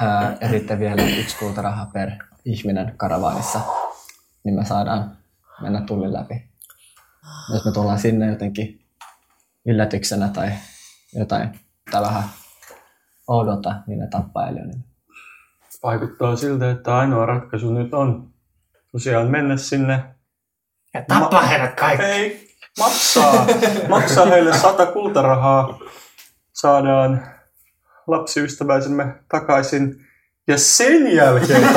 F: ää, ja sitten vielä yksi kultaraha per ihminen karavaanissa, niin me saadaan mennä tullin läpi. Jos me tullaan sinne jotenkin yllätyksenä tai jotain, tai vähän oudota, niin ne tappaa Elionin.
I: Vaikuttaa siltä, että ainoa ratkaisu nyt on tosiaan mennä sinne.
J: Ja tappaa heidät kaikki.
I: Ei, maksaa, maksaa heille sata kultarahaa. Saadaan lapsiystäväisemme takaisin. Ja sen jälkeen <laughs>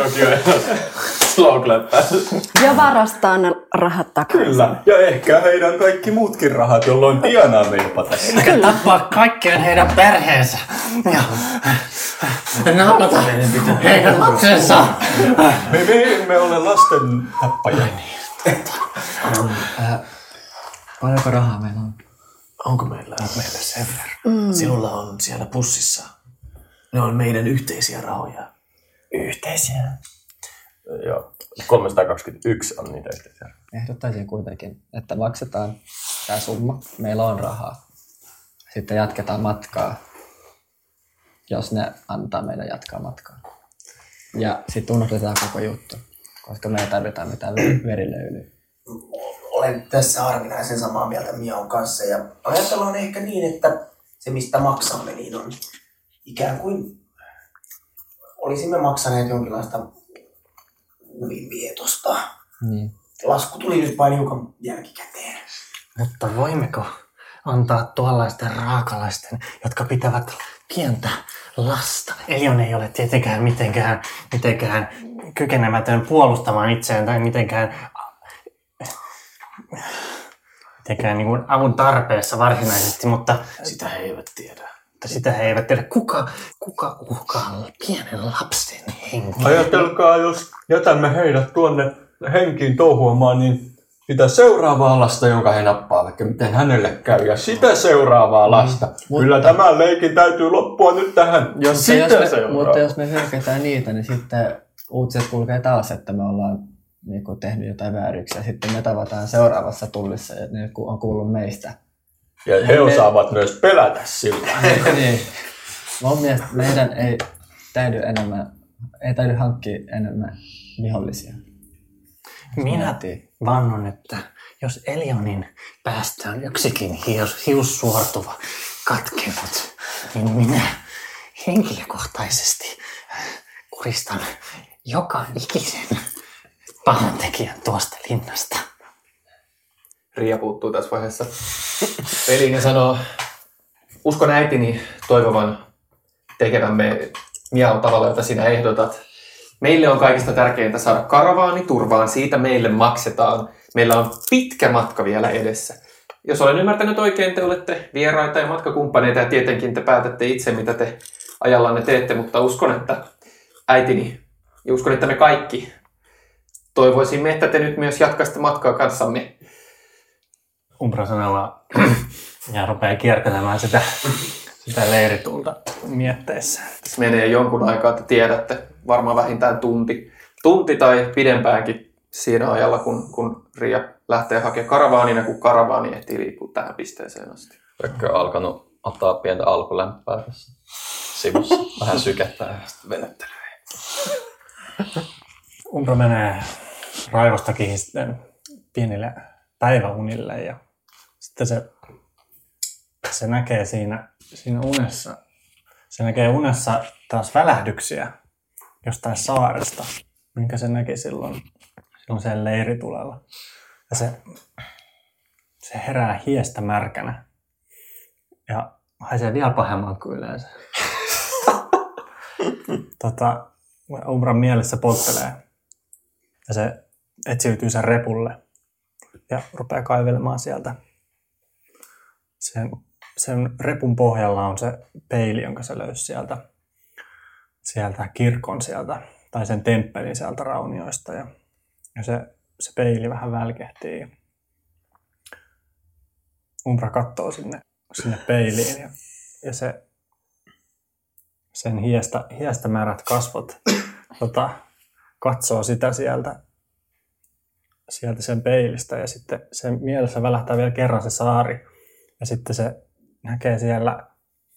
E: Slow
A: Ja varastaa ne rahat takaisin.
I: Kyllä. Ja ehkä heidän kaikki muutkin rahat, jolloin tienaamme jopa tässä.
J: Ja tappaa kaikkien heidän perheensä. Ja naulata heidän lapsensa.
I: Me, me emme ole lasten tappajia.
F: Ää, paljonko rahaa meillä on?
B: Onko meillä? Meillä sen verran. Mm. Sinulla on siellä pussissa. Ne on meidän yhteisiä rahoja.
F: Yhteisiä.
I: Joo, 321 on niitä yhteisiä.
F: Ehdottaisin kuitenkin, että maksetaan tämä summa. Meillä on rahaa. Sitten jatketaan matkaa, jos ne antaa meidän jatkaa matkaa. Ja sitten unohdetaan koko juttu, koska me ei tarvita mitään ver- verilöylyä.
G: Olen tässä harvinaisen samaa mieltä Miaun kanssa ja ajatellaan ehkä niin, että se mistä maksamme niin on ikään kuin olisimme maksaneet jonkinlaista huvinvietosta.
F: Niin.
G: Lasku tuli nyt vain hiukan jälkikäteen.
H: Mutta voimmeko antaa tuollaisten raakalaisten, jotka pitävät pientä lasta. Elion ei ole tietenkään mitenkään, mitenkään kykenemätön puolustamaan itseään tai mitenkään, mitenkään niin kuin avun tarpeessa varsinaisesti, mutta
E: Sitä he eivät tiedä.
H: Mutta sitä he eivät tiedä. Kuka, kuka uhkaa pienen lapsen henkeä?
L: Ajatelkaa, jos jätämme heidät tuonne henkiin touhuamaan, niin sitä seuraavaa lasta, jonka he nappaavat, ja miten hänelle käy, ja sitä seuraavaa lasta.
F: Mutta-
L: Kyllä tämän leikin täytyy loppua nyt tähän.
F: Jos,
L: sitä
F: jos me, mutta jos me hyökätään niitä, niin sitten uutiset kulkee taas, että me ollaan niin kuin, tehnyt jotain vääryksiä. Sitten me tavataan seuraavassa tullissa ja ne on kuullut meistä.
L: Ja he osaavat myös pelätä sillä. <laughs>
F: niin. Mun mielestä meidän ei täydy enemmän, ei täydy hankkia enemmän vihollisia.
H: Minä vannon, että jos Elionin päästä on yksikin hius, hiussuortuva katkenut, niin minä henkilökohtaisesti kuristan joka ikisen pahantekijän tuosta linnasta.
C: Riia puuttuu tässä vaiheessa <laughs> peliin ja sanoo, uskon äitini toivovan tekevämme miau tavalla, jota sinä ehdotat. Meille on kaikista tärkeintä saada karavaani turvaan, siitä meille maksetaan. Meillä on pitkä matka vielä edessä. Jos olen ymmärtänyt oikein, te olette vieraita ja matkakumppaneita ja tietenkin te päätätte itse, mitä te ajallanne teette, mutta uskon, että äitini ja uskon, että me kaikki toivoisimme, että te nyt myös jatkaisitte matkaa kanssamme.
H: Umbra sanella <clears throat> ja rupeaa kiertelemään sitä, sitä leiritulta mietteessä.
C: Tässä menee jonkun aikaa, että tiedätte, varmaan vähintään tunti, tunti tai pidempäänkin siinä ajalla, kun, kun Ria lähtee hakemaan karavaanina, kun karavaani ehtii liikkua tähän pisteeseen asti.
D: Pökkö on alkanut ottaa pientä alkulämpää tässä sivussa. Vähän sykettää ja sitten venyttelee.
H: Umbra menee raivostakin sitten pienille päiväunille ja sitten se, se näkee siinä, siinä unessa, se näkee unessa taas välähdyksiä jostain saaresta, minkä se näki silloin, silloin sen leiritulella. Ja se, se herää hiestä märkänä ja haisee vielä pahemmalta kuin yleensä. <laughs> tota, Umbran mielessä polttelee ja se etsiytyy sen repulle ja rupeaa kaivelemaan sieltä. Sen, sen repun pohjalla on se peili, jonka se löysi sieltä, sieltä kirkon sieltä, tai sen temppelin sieltä raunioista. Ja, ja se, se peili vähän välkehtii. Umbra katsoo sinne, sinne peiliin ja, ja se, sen hiestä, märät kasvot tota, katsoo sitä sieltä, sieltä sen peilistä ja sitten sen mielessä välähtää vielä kerran se saari ja sitten se näkee siellä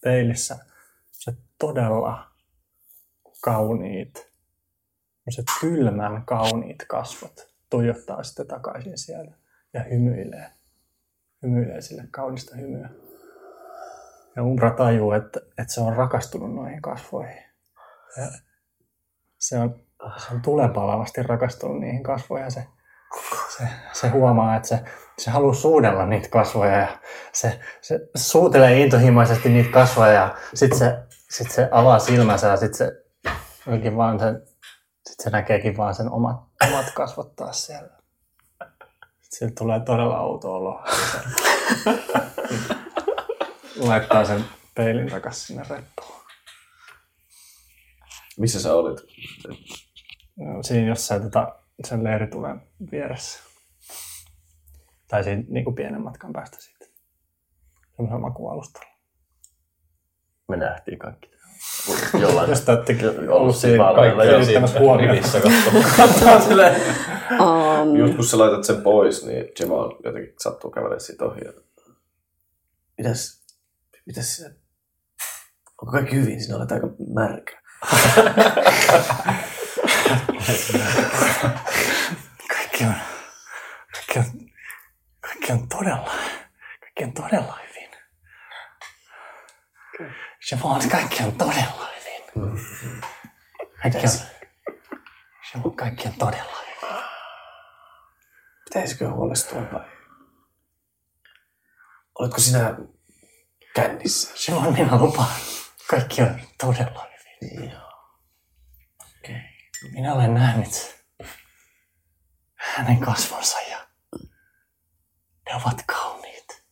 H: peilissä se todella kauniit, se kylmän kauniit kasvot tuijottaa sitten takaisin sieltä ja hymyilee. Hymyilee sille kaunista hymyä. Ja Umbra tajuu, että, että se on rakastunut noihin kasvoihin. Ja se on, se on tulenpalavasti rakastunut niihin kasvoihin ja se, se, se huomaa, että se, se haluaa suudella niitä kasvoja ja se, se suutelee intohimoisesti niitä kasvoja ja sitten se, sit se avaa silmänsä ja sitten se, vaan sen, sit se näkeekin vaan sen omat, omat kasvot taas siellä. Sitten tulee todella outo olo. Laittaa sen peilin takaisin sinne reppuun.
E: Missä sä olit?
H: Siinä jossain tota, sen leiritulen vieressä. Tai siinä niin kuin pienen matkan päästä siitä. Semmoisella makualustalla.
L: Me nähtiin kaikki. Jollain
H: Jos te olette ollut siinä kaikki kiinnittämässä huomioon.
L: rivissä <laughs> katsomaan.
H: Katsotaan silleen.
A: Um,
E: Just kun sä laitat sen pois, niin Jamal jotenkin sattuu kävelemään siitä ohi. ja- Mitäs, mitäs sinä? Onko kaikki hyvin? Sinä olet aika märkä. <laughs>
H: Kaikki on, kaikki on, kaikki on todella, kaikki on todella hyvin. Se vaan, kaikki on todella hyvin. Kaikki on,
J: Joo, kaikki on todella hyvin.
I: Pitäisikö huolestua vai? Oletko sinä kännissä?
J: Joo, minä lupaan. Kaikki on todella hyvin.
I: Joo.
J: Okay. Minä olen nähnyt hänen kasvonsa ja ne ovat kauniit.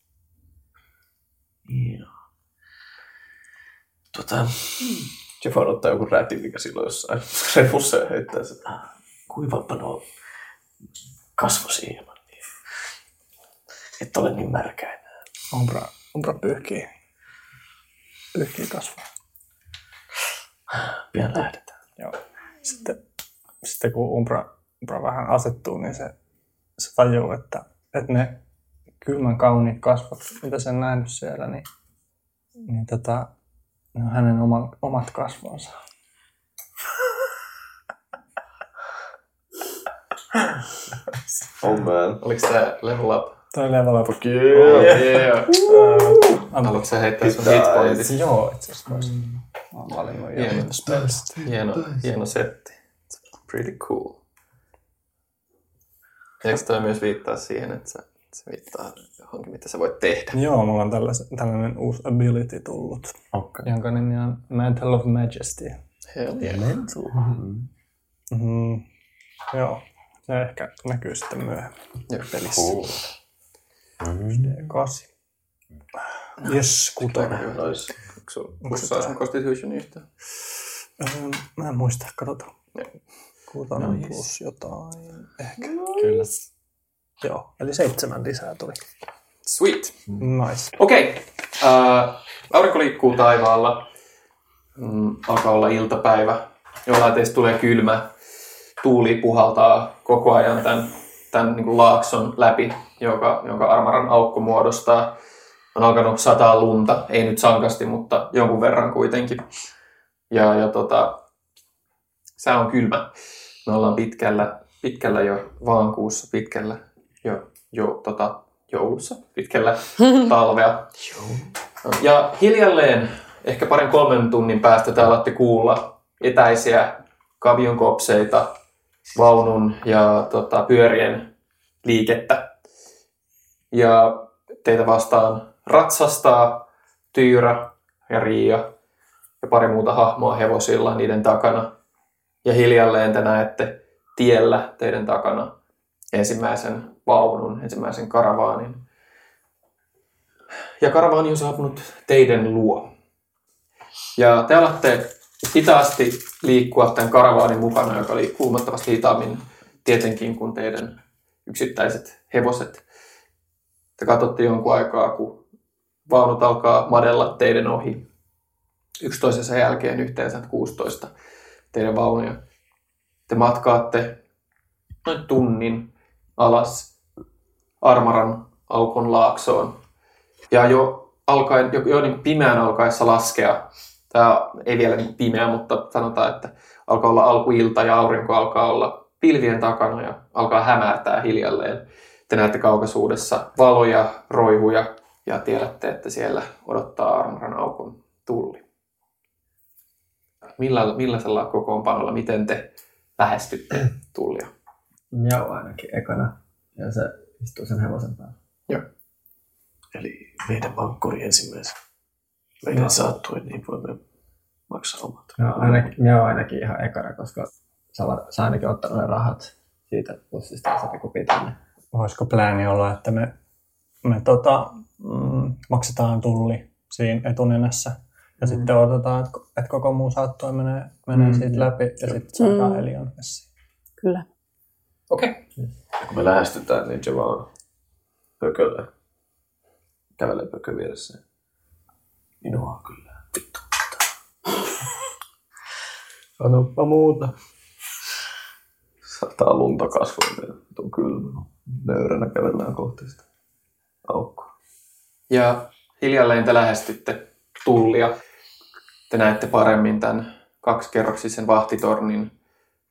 I: Joo. Tota, Jeff on ottaa joku rätin, mikä silloin jossain repussa ja heittää sen. "Ah, Kuivappa nuo kasvosi hieman. Niin. Et ole niin märkä enää.
H: Umbra, umbra pyyhkii, pyyhkii kasvua.
I: Pian lähdetään.
H: Joo. Sitten, sitten kun Umbra, Umbra vähän asettuu, niin se, se tajuu, että, että ne kylmän kauniit kasvot, mitä sen nähnyt siellä, niin, niin tota, ne on hänen oma, omat kasvonsa.
E: Oh man.
C: Oliko tää level up?
H: Toi level up.
E: Fuck yeah.
C: Yeah.
H: Anna-
C: Haluatko sä heittää sun hitpointit?
H: Joo, itse asiassa vois. Mä oon valinnut jo.
C: Hieno, hieno, hieno setti. Pretty cool. Eikö toi myös viittaa siihen, että se, se viittaa johonkin, mitä sä voit tehdä?
H: Joo, mulla on tällais, tällainen uusi ability tullut,
I: Okay.
H: jonka nimi on Mantle of Majesty.
C: Hell yeah.
H: Mm, joo, se ehkä näkyy sitten myöhemmin
C: Joo, pelissä.
H: D8. Yes, kutonen.
C: Onko sun constitution yhtään?
H: Öö, Mä en muista, katsotaan. Kutonen
C: Nice.
H: plus jotain, ehkä.
F: Kyllä.
H: Joo, eli seitsemän lisää tuli.
C: Sweet.
H: Nice.
C: Okei. Okay. aurinko liikkuu taivaalla. Mm, alkaa olla iltapäivä. Jollain teistä tulee kylmä. Tuuli puhaltaa koko ajan tämän, tämän niin kuin laakson läpi, joka, jonka Armaran aukko muodostaa. On alkanut sataa lunta, ei nyt sankasti, mutta jonkun verran kuitenkin. Ja, ja tota, sää on kylmä. Me ollaan pitkällä, pitkällä jo vaankuussa, pitkällä jo, jo tota, joulussa, pitkällä <laughs> talvea. Ja hiljalleen, ehkä parin kolmen tunnin päästä te alatte kuulla etäisiä kavion kopseita, vaunun ja tota, pyörien liikettä. Ja teitä vastaan ratsastaa Tyyrä ja Riia ja pari muuta hahmoa hevosilla niiden takana. Ja hiljalleen te näette tiellä teidän takana ensimmäisen vaunun, ensimmäisen karavaanin. Ja karavaani on saapunut teidän luo. Ja te alatte hitaasti liikkua tämän karavaanin mukana, joka liikkuu huomattavasti hitaammin tietenkin kuin teidän yksittäiset hevoset. Te katsotte jonkun aikaa, kun vaunut alkaa madella teidän ohi. Yksi toisensa jälkeen yhteensä 16 teidän vaunuja. Te matkaatte noin tunnin alas Armaran aukon laaksoon. Ja jo, alkaen, jo, jo niin pimeän alkaessa laskea, tämä ei vielä niin pimeä, mutta sanotaan, että alkaa olla alkuilta ja aurinko alkaa olla pilvien takana ja alkaa hämärtää hiljalleen. Te näette kaukaisuudessa valoja, roihuja ja tiedätte, että siellä odottaa Armaran aukon tulli. Millä, millaisella kokoonpanolla, miten te lähestytte tullia?
F: Joo, ainakin ekana. Ja se istuu sen hevosen päällä.
I: Eli meidän vankkori ensimmäisen. Meidän
F: No.
I: saattuen, niin voimme maksaa omat.
F: Joo, ainakin, joo, ainakin ihan ekana, koska sä, olet- sä ainakin ottanut ne rahat siitä pussista ja niinku pitää ne.
H: Voisiko plääni olla, että me, me tota, mm, maksetaan tulli siinä etunenässä ja mm. sitten odotetaan, että, että koko muu saattoi menee, menee mm. siitä läpi ja sitten saadaan
M: Mm.
H: Elion messiin.
M: Kyllä.
C: Okei. Okay.
E: Kun me lähestytään, niin se vaan pökölle. Kävelee pökö vieressä.
I: Minua kyllä. Vittu.
E: Sanoppa muuta. Sataa lunta kasvoille on kylmä. Nöyränä kävellään kohti sitä aukkoa.
C: Ja hiljalleen te lähestytte tullia. Te näette paremmin tämän kaksikerroksisen vahtitornin.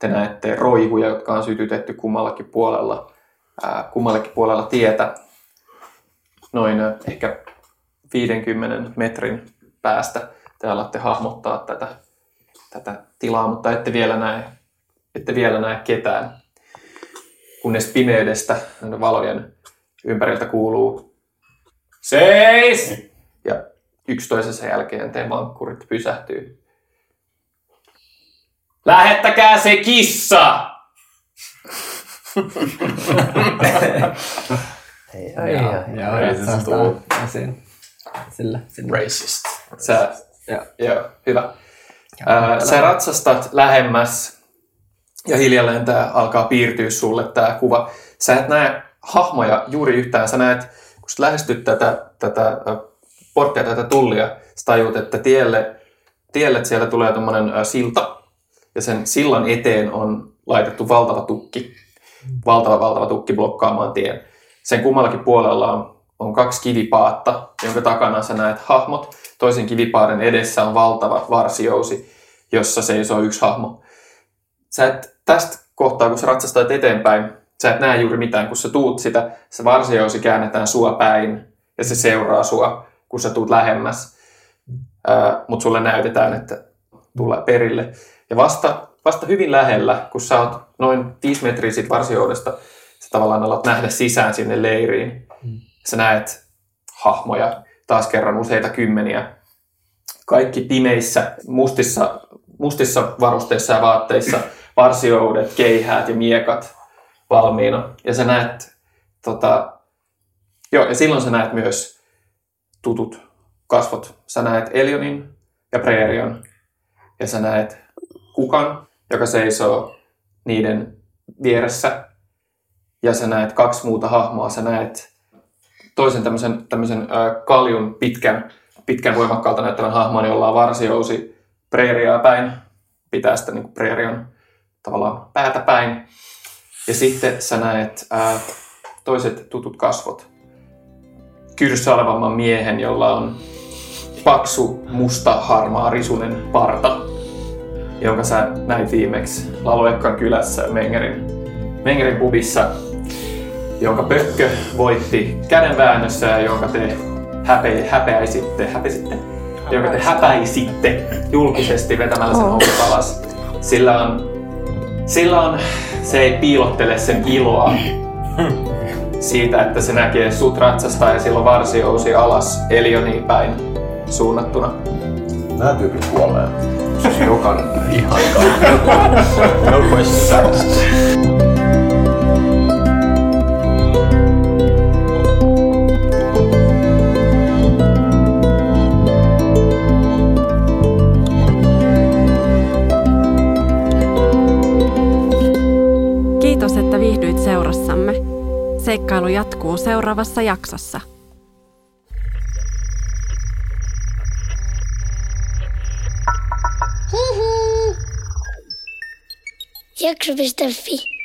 C: Te näette roihuja, jotka on sytytetty kummallakin puolella, ää, kummallakin puolella tietä. Noin ehkä 50 metrin päästä te alatte hahmottaa tätä, tätä tilaa, mutta ette vielä näe ette vielä näe ketään. Kunnes pimeydestä valojen ympäriltä kuuluu Seis! Ja yksi toisensa jälkeen te mankkurit pysähtyy. Lähettäkää se kissa!
F: Ei,
D: Ai,
F: joo,
D: ai,
F: joo,
E: ei
F: joo,
E: se
F: saastaa
E: tuu.
F: esiin. Sillä, sillä.
C: Racist. Sä,
F: Joo.
C: joo, hyvä. Ää, sä ratsastat lähemmäs ja hiljalleen tää alkaa piirtyä sulle tää kuva. Sä et näe hahmoja juuri yhtään. Sä näet, kun sä lähestyt tätä, tätä porttia, tätä tullia, sä tajut, että tielle, tielle siellä tulee tommonen ä, silta. Ja sen sillan eteen on laitettu valtava tukki. Valtava, valtava tukki blokkaamaan tien. Sen kummallakin puolella on, on kaksi kivipaatta, jonka takana sä näet hahmot. Toisen kivipaaren edessä on valtava varsijousi, jossa seisoo yksi hahmo. Sä et tästä kohtaa, kun sä ratsastat eteenpäin, sä et näe juuri mitään. Kun sä tuut sitä, se varsijousi käännetään sua päin ja se seuraa sua, kun sä tuut lähemmäs. Mutta sulle näytetään, että tulee perille. Ja vasta, vasta hyvin lähellä, kun sä oot noin 5 metriä siitä varsijoudesta, sä tavallaan alat nähdä sisään sinne leiriin. Sä näet hahmoja, taas kerran useita kymmeniä. Kaikki pimeissä, mustissa, mustissa varusteissa ja vaatteissa, <laughs> varsijoudet, keihäät ja miekat valmiina. Ja sä näet, tota, joo, ja silloin sä näet myös tutut kasvot. Sä näet Elionin ja Preerion. Ja sä näet kukan, joka seisoo niiden vieressä. Ja sä näet kaksi muuta hahmoa. Sä näet toisen tämmöisen, tämmöisen äh, kaljun pitkän, pitkän voimakkaalta näyttävän hahmon, jolla on varsijousi preeriaa päin. Pitää sitä niin preerion tavallaan päätä päin. Ja sitten sä näet äh, toiset tutut kasvot. Kyrssä olevamman miehen, jolla on paksu, musta, harmaa, risunen parta, jonka sä näit viimeksi Laloekkan kylässä Mengerin, Mengerin pubissa, jonka pökkö voitti kädenväännössä ja jonka te häpe, häpeäisitte, häpesitte, jonka te häpäisitte julkisesti vetämällä sen houkut alas. Sillä on, sillä on, se ei piilottele sen iloa siitä, että se näkee sut ratsastaa ja silloin varsijousi alas Elioniin päin suunnattuna.
E: Nämä tyypit kuolee.
I: Siis
E: Jokainen.
D: Ihan kaikki. No questions. <laughs>
A: Kiitos, että viihdyit seurassamme. Seikkailu jatkuu seuraavassa jaksossa.
M: Jakso.fi